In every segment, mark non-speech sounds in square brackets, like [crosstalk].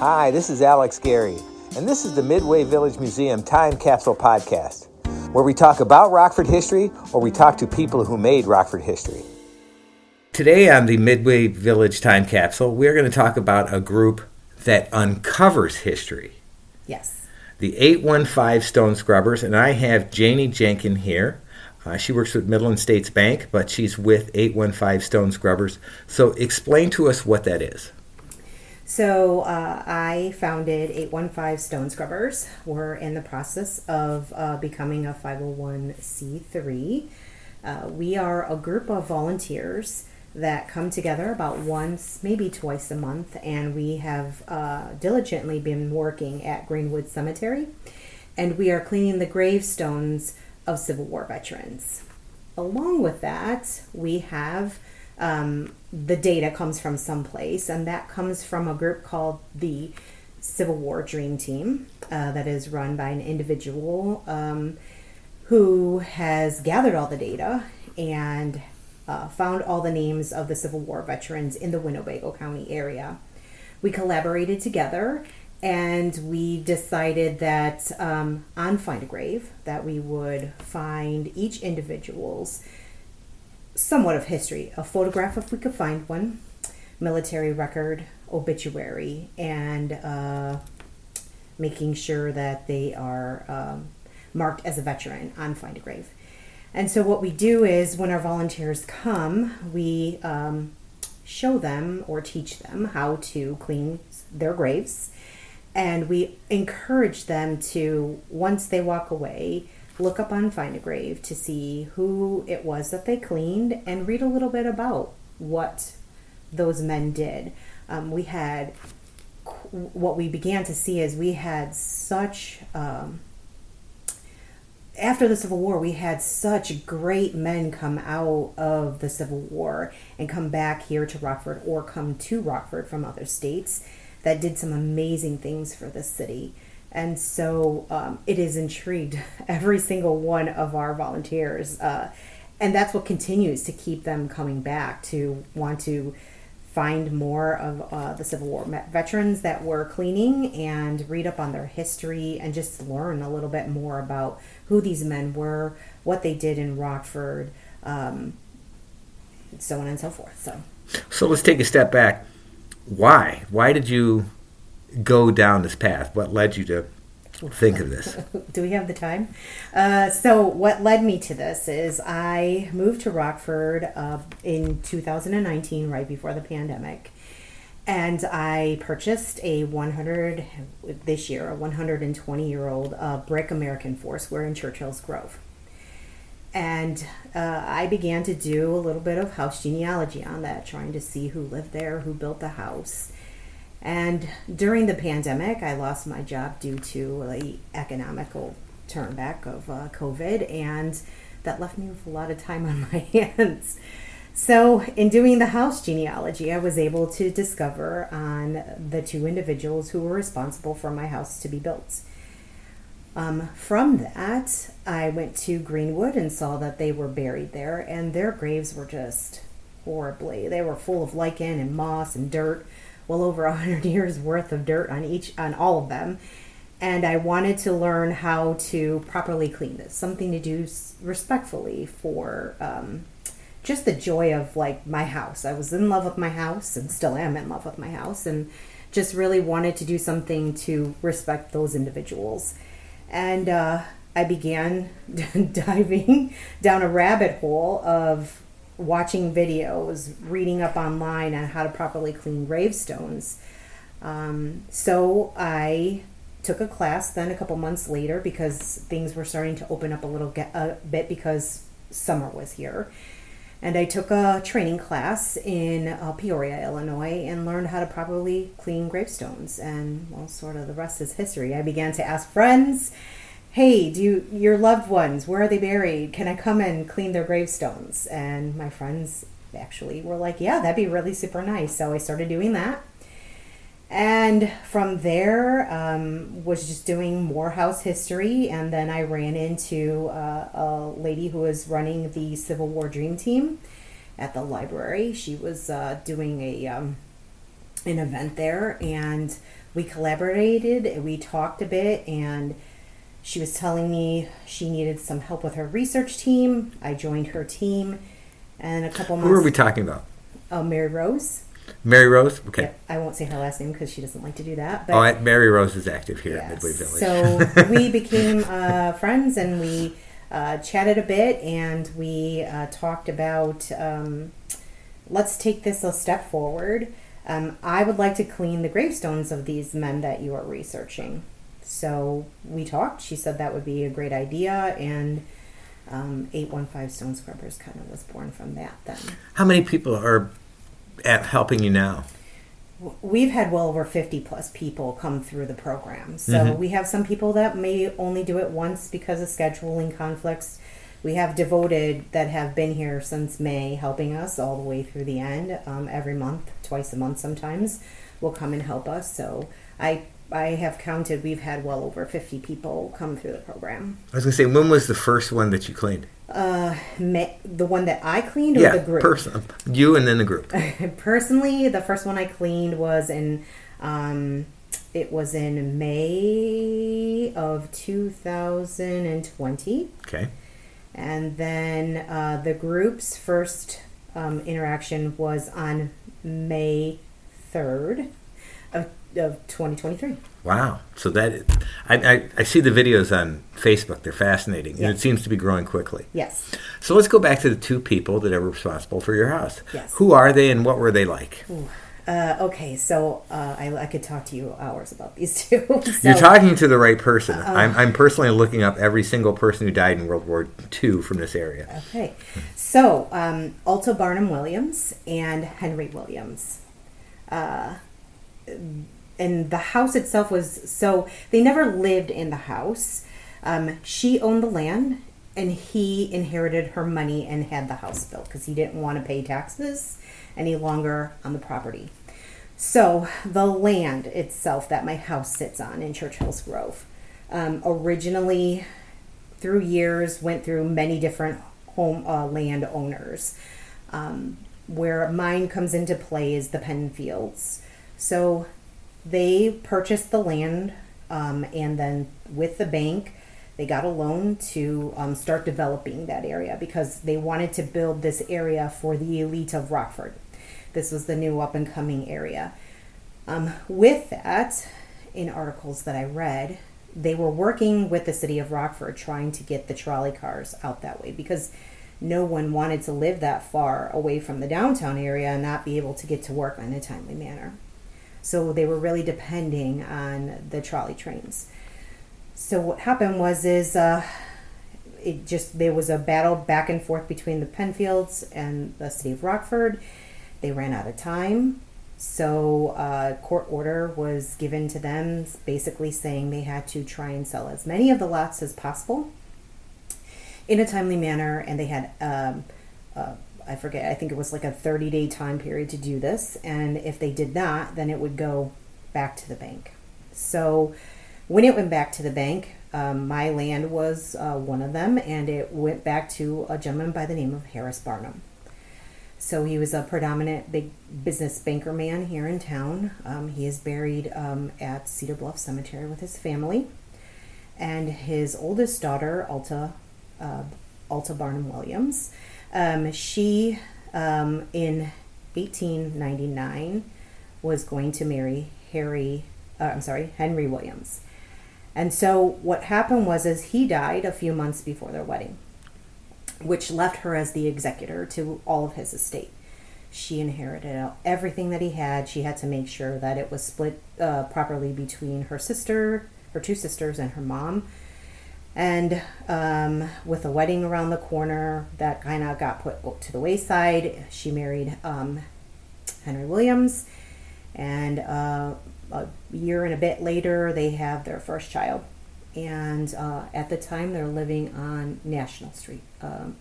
Hi, this is Alex Gary, and this is the Midway Village Museum Time Capsule Podcast, where we talk about Rockford history or we talk to people who made Rockford history. Today on the Midway Village Time Capsule, we're going to talk about a group that uncovers history. Yes. The 815 Stone Scrubbers, and I have Janie Jenkin here. Uh, she works with Midland States Bank, but she's with 815 Stone Scrubbers. So explain to us what that is. So uh, I founded 815 Stone Scrubbers. We're in the process of uh, becoming a 501c3. Uh, we are a group of volunteers that come together about once, maybe twice a month, and we have uh, diligently been working at Greenwood Cemetery, and we are cleaning the gravestones of Civil War veterans. Along with that, we have um, the data comes from someplace, and that comes from a group called the Civil War Dream Team uh, that is run by an individual um, who has gathered all the data and uh, found all the names of the Civil War veterans in the Winnebago County area. We collaborated together and we decided that um, on Find a Grave that we would find each individual's somewhat of history, a photograph if we could find one, military record, obituary, and uh, making sure that they are um, marked as a veteran on Find a Grave. And so, what we do is when our volunteers come, we um, show them or teach them how to clean their graves. And we encourage them to, once they walk away, look up on Find a Grave to see who it was that they cleaned and read a little bit about what those men did. Um, we had what we began to see is we had such um, after the Civil War, we had such great men come out of the Civil War and come back here to Rockford or come to Rockford from other states that did some amazing things for the city. And so um, it has intrigued [laughs] every single one of our volunteers. Uh, and that's what continues to keep them coming back to want to find more of uh, the Civil War veterans that were cleaning and read up on their history and just learn a little bit more about who these men were, what they did in Rockford, um, so on and so forth. So, so let's take a step back. Why? Why did you go down this path? What led you to think of this? [laughs] Do we have the time? Uh, so, what led me to this is I moved to Rockford uh, in 2019, right before the pandemic. And I purchased a 100, this year, a 120 year old uh, brick American Foursquare in Churchill's Grove. And uh, I began to do a little bit of house genealogy on that, trying to see who lived there, who built the house. And during the pandemic, I lost my job due to the economical turnback of uh, COVID, and that left me with a lot of time on [laughs] my hands. So, in doing the house genealogy, I was able to discover on the two individuals who were responsible for my house to be built. Um, from that, I went to Greenwood and saw that they were buried there, and their graves were just horribly. They were full of lichen and moss and dirt well over a hundred [laughs] years worth of dirt on each on all of them and I wanted to learn how to properly clean this, something to do respectfully for um, just the joy of like my house. I was in love with my house and still am in love with my house, and just really wanted to do something to respect those individuals. And uh, I began [laughs] diving down a rabbit hole of watching videos, reading up online on how to properly clean gravestones. Um, so I took a class then a couple months later because things were starting to open up a little get, a bit because summer was here. And I took a training class in uh, Peoria, Illinois, and learned how to properly clean gravestones. And well, sort of the rest is history. I began to ask friends hey, do you, your loved ones, where are they buried? Can I come and clean their gravestones? And my friends actually were like, yeah, that'd be really super nice. So I started doing that. And from there, um, was just doing more house history. And then I ran into uh, a lady who was running the Civil War Dream Team at the library. She was uh, doing a um, an event there, and we collaborated. We talked a bit, and she was telling me she needed some help with her research team. I joined her team, and a couple months. Who are we talking about? Oh, Mary Rose. Mary Rose. Okay. Yep, I won't say her last name because she doesn't like to do that. But oh, Mary Rose is active here at Yes. Midway Village. So [laughs] we became uh, friends and we uh, chatted a bit and we uh, talked about um, let's take this a step forward. Um, I would like to clean the gravestones of these men that you are researching. So we talked. She said that would be a great idea, and um, 815 Stone Scrubbers kind of was born from that then. How many people are at helping you now? we've had well over 50 plus people come through the program. So we have some people that may only do it once because of scheduling conflicts. We have devoted that have been here since May, helping us all the way through the end. Um, every month, twice a month, sometimes will come and help us. So I I have counted. We've had well over 50 people come through the program. I was gonna say, when was the first one that you cleaned? Uh, May, the one that I cleaned or yeah, the group? person, you and then the group. [laughs] Personally, the first one I cleaned was in, um, it was in May of 2020. Okay. And then uh, the group's first um, interaction was on May 3rd of, of 2023. Wow. So that I, I, I see the videos on Facebook. They're fascinating, Yeah. and it seems to be growing quickly. Yes. So let's go back to the two people that are responsible for your house. Yes. Who are they, and what were they like? Uh, okay, so uh, I, I could talk to you hours about these [laughs] two. So- You're talking to the right person. Uh, I'm, I'm personally looking up every single person who died in World War II from this area. Okay, so um, Alta Barnum Williams and Henry Williams. And the house itself was so they never lived in the house. Um, she owned the land, and he inherited her money and had the house built because he didn't want to pay taxes any longer on the property. So the land itself that my house sits on in Churchill's Grove, um, originally through years went through many different home uh, land owners. Um, where mine comes into play is the Penfields. So they purchased the land um, and then with the bank they got a loan to um, start developing that area because they wanted to build this area for the elite of rockford. This was the new up and coming area. Um, with that in articles that i read they were working with the city of rockford trying to get the trolley cars out that way because no one wanted to live that far away from the downtown area and not be able to get to work in a timely manner so they were really depending on the trolley trains. So what happened was is uh, it just there was a battle back and forth between the Penfields and the city of Rockford. They ran out of time, so uh, court order was given to them, basically saying they had to try and sell as many of the lots as possible in a timely manner, and they had. Um, uh, I forget, I think it was like a 30 day time period to do this. And if they did not, then it would go back to the bank. So when it went back to the bank, um, my land was uh, one of them, and it went back to a gentleman by the name of Harris Barnum. So he was a predominant big business banker man here in town. Um, he is buried um, at Cedar Bluff Cemetery with his family. And his oldest daughter, Alta, uh, Alta Barnum Williams, um, she, um, in 1899, was going to marry Harry, uh, I'm sorry, Henry Williams. And so what happened was is he died a few months before their wedding, which left her as the executor to all of his estate. She inherited everything that he had. She had to make sure that it was split uh, properly between her sister, her two sisters, and her mom. And um, with a wedding around the corner, that kind of got put to the wayside. She married um, Henry Williams, and uh, a year and a bit later, they have their first child. And uh, at the time, they're living on National Street, um,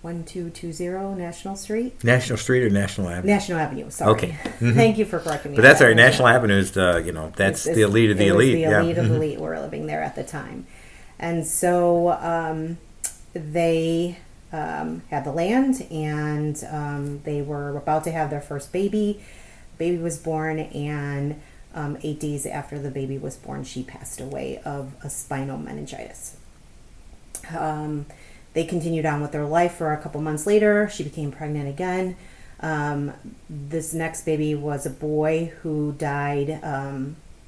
one two two zero National Street, National Street or National Avenue? National Avenue. Sorry. Okay. Mhm. [laughs] Thank you for correcting me. But that's on all right. that. National Avenue is the you know that's It's- the elite of the elite. The yeah. elite of the [laughs] elite were living there at the time, and so um, they um, had the land, and um, they were about to have their first baby. baby was born, and um, eight days after the baby was born, she passed away of a spinal meningitis. Um, they continued on with their life for a couple months later. She became pregnant again. Um, this next baby was a boy who died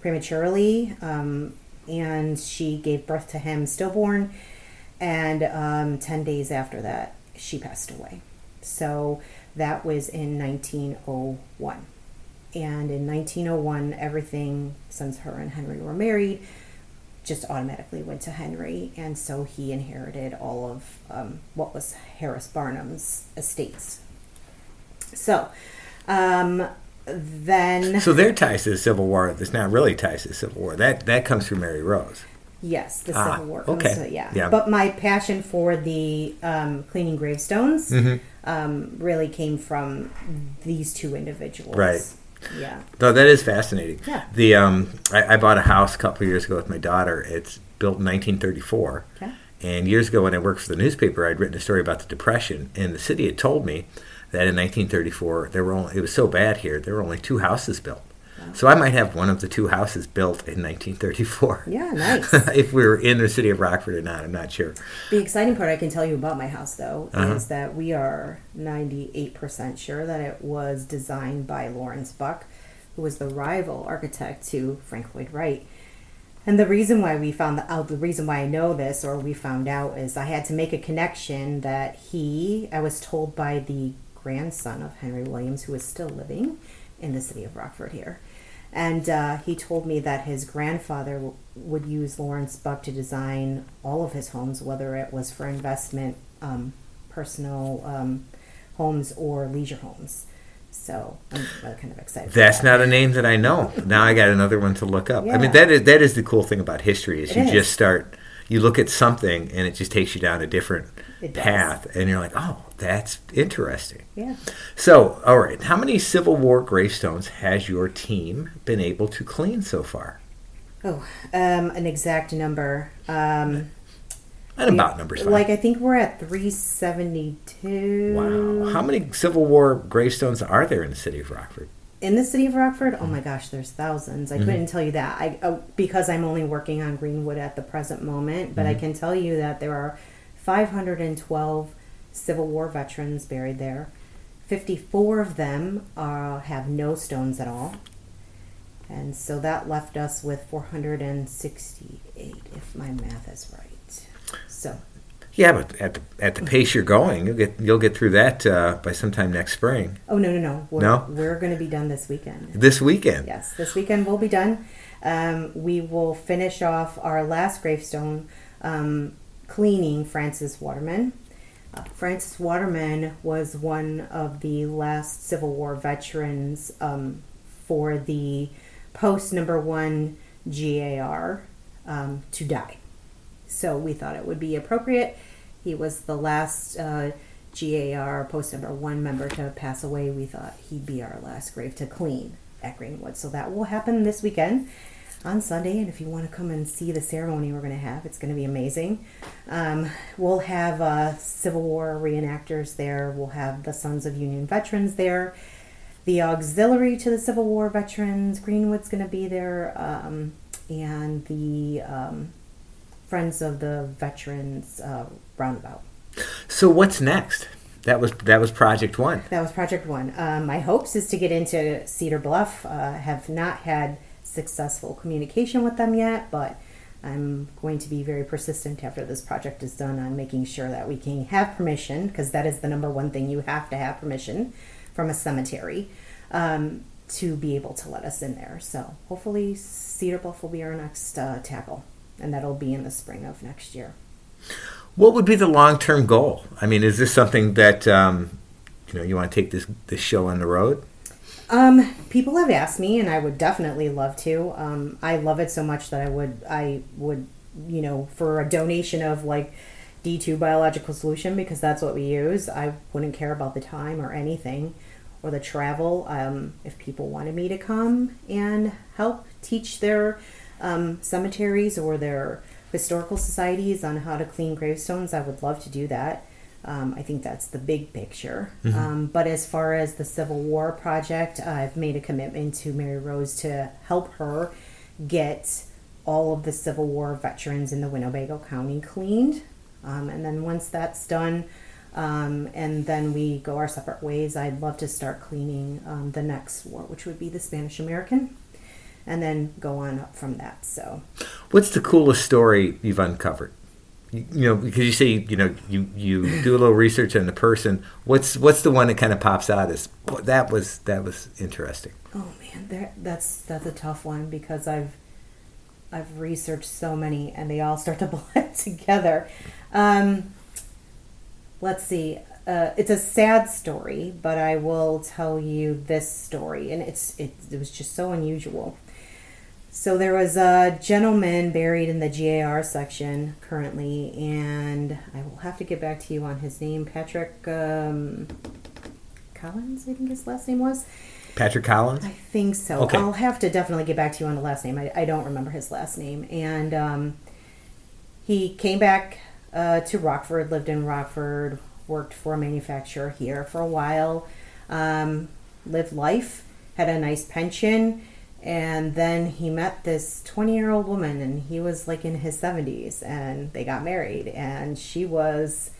prematurely, um, and she gave birth to him stillborn. And um, 10 days after that, she passed away. So that was in 1901. And in 1901, everything, since her and Henry were married, just automatically went to Henry. And so he inherited all of um, what was Harris Barnum's estates. So um, then. So their ties to the Civil War, it's not really ties to the Civil War. That, that comes through Mary Rose. Yes, the Ah, Civil War. okay. So, yeah. Yeah. But my passion for the um, cleaning gravestones Mm-hmm. um, really came from these two individuals. Right. Yeah. No, that is fascinating. Yeah. The um, I, I bought a house a couple of years ago with my daughter. It's built in 1934. Okay. And years ago, when I worked for the newspaper, I'd written a story about the Depression, and the city had told me that in 1934 there were only it was so bad here there were only two houses built. So I might have one of the two houses built in 1934. Yeah, [laughs] nice. if we were in the city of Rockford or not, I'm not sure. the exciting part I can tell you about my house, though, Uh-huh. is that we are 98% sure that it was designed by Lawrence Buck, who was the rival architect to Frank Lloyd Wright. And the reason why we found out, the reason why I know this, or we found out, is I had to make a connection that he, I was told by the grandson of Henry Williams, who is still living in the city of Rockford here. And uh, he told me that his grandfather w- would use Lawrence Buck to design all of his homes, whether it was for investment, um, personal um, homes, or leisure homes. So I'm uh, kind of excited. That's that. not a name that I know. Now I got another one to look up. I mean, that is that is the cool thing about history is It you is. just start, you look at something and it just takes you down a different path, and you're like, oh, that's interesting. Yeah. So, all right, how many Civil War gravestones has your team been able to clean so far? Oh, um, an exact number. Um, And about numbers fine. like I think we're at 372. wow, how many Civil War gravestones are there in the city of Rockford? In the city of Rockford, oh my gosh, there's thousands. I mm-hmm. couldn't tell you that. I oh, because I'm only working on Greenwood at the present moment, but I mm-hmm. can tell you that there are 512 Civil War veterans buried there. 54 of them uh, have no stones at all. And so that left us with 468, if my math is right. So, Yeah, but at the at the pace you're going, you'll get you'll get through that uh, by sometime next spring. oh no, no, no, we're, No? we're going to be done this weekend. This weekend. Yes, this weekend we'll be done. Um, we will finish off our last gravestone um, cleaning Francis Waterman. Uh, Francis Waterman was one of the last Civil War veterans um, for the post number one GAR um, to die. So we thought it would be appropriate. He was the last uh, GAR post number one member to pass away. We thought he'd be our last grave to clean at Greenwood. So that will happen this weekend on Sunday. And if you want to come and see the ceremony we're going to have, it's going to be amazing. Um, we'll have uh, Civil War reenactors there. We'll have the Sons of Union Veterans there. The auxiliary to the Civil War veterans, Greenwood's going to be there, um, and the um, Friends of the Veterans uh, Roundabout. So what's next? That was that was project one. That was Project One. Um, my hopes is to get into Cedar Bluff. Uh, have not had successful communication with them yet, but I'm going to be very persistent after this project is done on making sure that we can have permission, because that is the number one thing you have to have permission from a cemetery um, to be able to let us in there. So hopefully, Cedar Bluff will be our next uh, tackle, and that'll be in the spring of next year. What would be the long term goal? I mean, is this something that um, you know you want to take this this show on the road? Um, people have asked me, and I would definitely love to. Um, I love it so much that I would, I would, you know, for a donation of like D2 Biological Solution because that's what we use. I wouldn't care about the time or anything or the travel. Um, if people wanted me to come and help teach their um, cemeteries or their historical societies on how to clean gravestones, I would love to do that. Um, I think that's the big picture. Mm-hmm. Um, but as far as the Civil War project, I've made a commitment to Mary Rose to help her get all of the Civil War veterans in the Winnebago County cleaned. Um, and then once that's done, um, and then we go our separate ways, I'd love to start cleaning um, the next war, which would be the Spanish American, and then go on up from that. So, what's the coolest story you've uncovered? you know because you say you know you you do a little research on the person what's what's the one that kind of pops out as that was that was interesting oh man that's that's a tough one because i've i've researched so many and they all start to [laughs] blend together um, let's see uh, it's a sad story but i will tell you this story and it's it, it was just so unusual so there was a gentleman buried in the GAR section currently, and I will have to get back to you on his name. Patrick um, Collins, I think his last name was. Patrick Collins? I think so. Okay. I'll have to definitely get back to you on the last name. I, I don't remember his last name. And um, he came back uh, to Rockford, lived in Rockford, worked for a manufacturer here for a while, um, lived life, had a nice pension and then he met this 20 year old woman and he was like in his 70s and they got married. And she was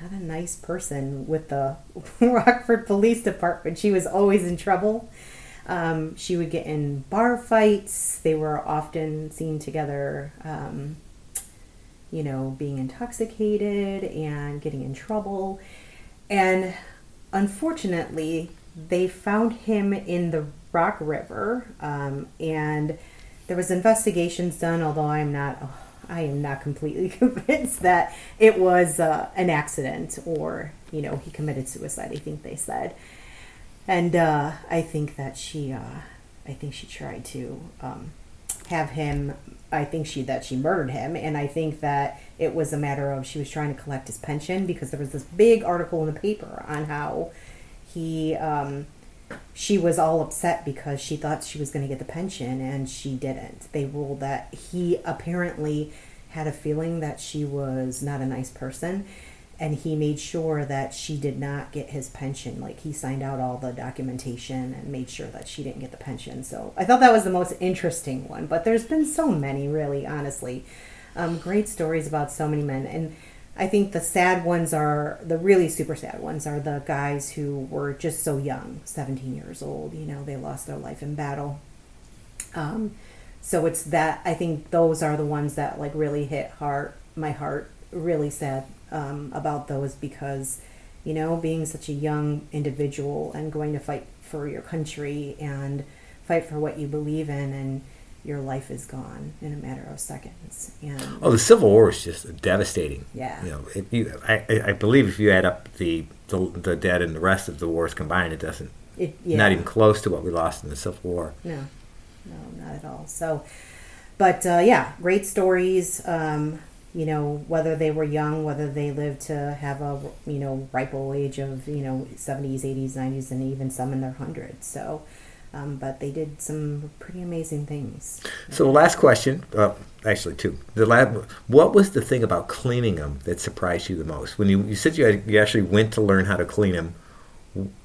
not a nice person with the [laughs] rockford police department. She was always in trouble. Um, she would get in bar fights. They were often seen together um, you know being intoxicated and getting in trouble. And unfortunately they found him in the Rock River, um, and there was investigations done. Although I'm not, oh, I am not completely [laughs] convinced that it was uh, an accident or you know he committed suicide. I think they said, and uh, I think that she, uh, I think she tried to um, have him. I think she that she murdered him, and I think that it was a matter of she was trying to collect his pension because there was this big article in the paper on how he. Um, she was all upset because she thought she was going to get the pension and she didn't. They ruled that he apparently had a feeling that she was not a nice person and he made sure that she did not get his pension. Like he signed out all the documentation and made sure that she didn't get the pension. So I thought that was the most interesting one. But there's been so many, really, honestly. Um, great stories about so many men. And I think the sad ones are the really super sad ones are the guys who were just so young, 17 years old. You know, they lost their life in battle. Um, so it's that I think those are the ones that like really hit heart my heart really sad um, about those because you know being such a young individual and going to fight for your country and fight for what you believe in and your life is gone in a matter of seconds. And oh, the Civil War is just devastating. Yeah. You know, if you, I, I believe if you add up the, the, the dead and the rest of the wars combined, it doesn't. It, yeah. Not even close to what we lost in the Civil War. No, no, not at all. So, but uh, yeah, great stories. Um, you know, whether they were young, whether they lived to have a you know ripe old age of you know seventies, eighties, nineties, and even some in their hundreds. So um, but they did some pretty amazing things. So, the last question, uh, actually, two. The lab, what was the thing about cleaning them that surprised you the most? When you, you said you, had, you actually went to learn how to clean them,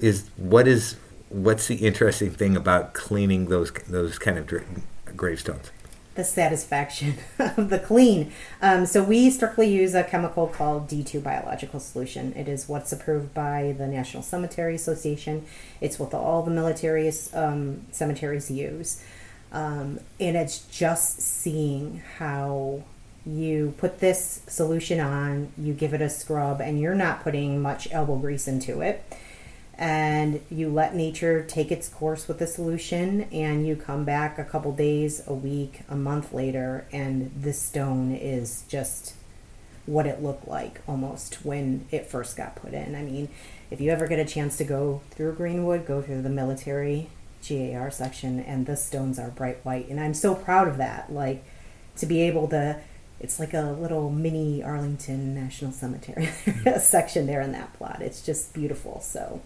is what is what's the interesting thing about cleaning those those kind of gravestones? The satisfaction [laughs] of the clean. Um, so we strictly use a chemical called D2 biological solution. It is what's approved by the National Cemetery Association. It's what the, all the military um, cemeteries use. Um, and it's just seeing how you put this solution on, you give it a scrub, and you're not putting much elbow grease into it and you let nature take its course with the solution and you come back a couple days a week a month later and the stone is just what it looked like almost when it first got put in. I mean if you ever get a chance to go through greenwood go through the military gar section and the stones are bright white and i'm so proud of that. Like to be able to it's like a little mini Arlington National Cemetery [laughs] section there in that plot. It's just beautiful. So,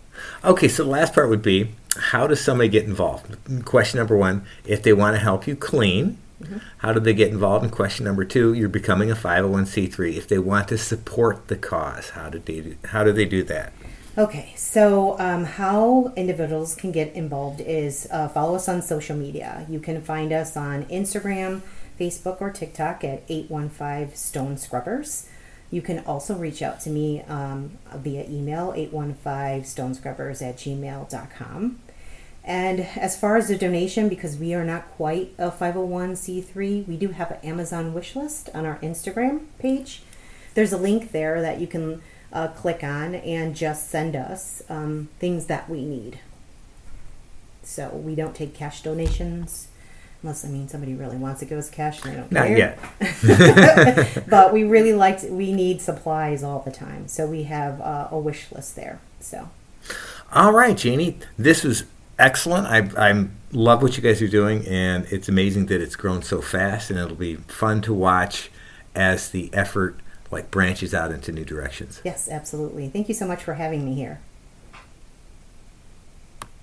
okay. So the last part would be, how does somebody get involved? Question number one: If they want to help you clean, Mm-hmm. How do they get involved? And question number two, you're becoming a 501c3. If they want to support the cause, how do they do, how do they do that? Okay, so um, how individuals can get involved is uh, follow us on social media. You can find us on Instagram, Facebook, or TikTok at 815 Stone Scrubbers. You can also reach out to me um, via email, 815stonescrubbers at gmail.com. And as far as the donation, because we are not quite a 501c3, we do have an Amazon wish list on our Instagram page. There's a link there that you can uh, click on and just send us um, things that we need. So we don't take cash donations. Unless I mean somebody really wants to it goes cash, and I don't Not care. yet. [laughs] [laughs] but we really like we need supplies all the time, so we have uh, a wish list there. So All right, Jeannie, this was excellent. I I love what you guys are doing, and it's amazing that it's grown so fast, and it'll be fun to watch as the effort like branches out into new directions. yes, absolutely. Thank you so much for having me here.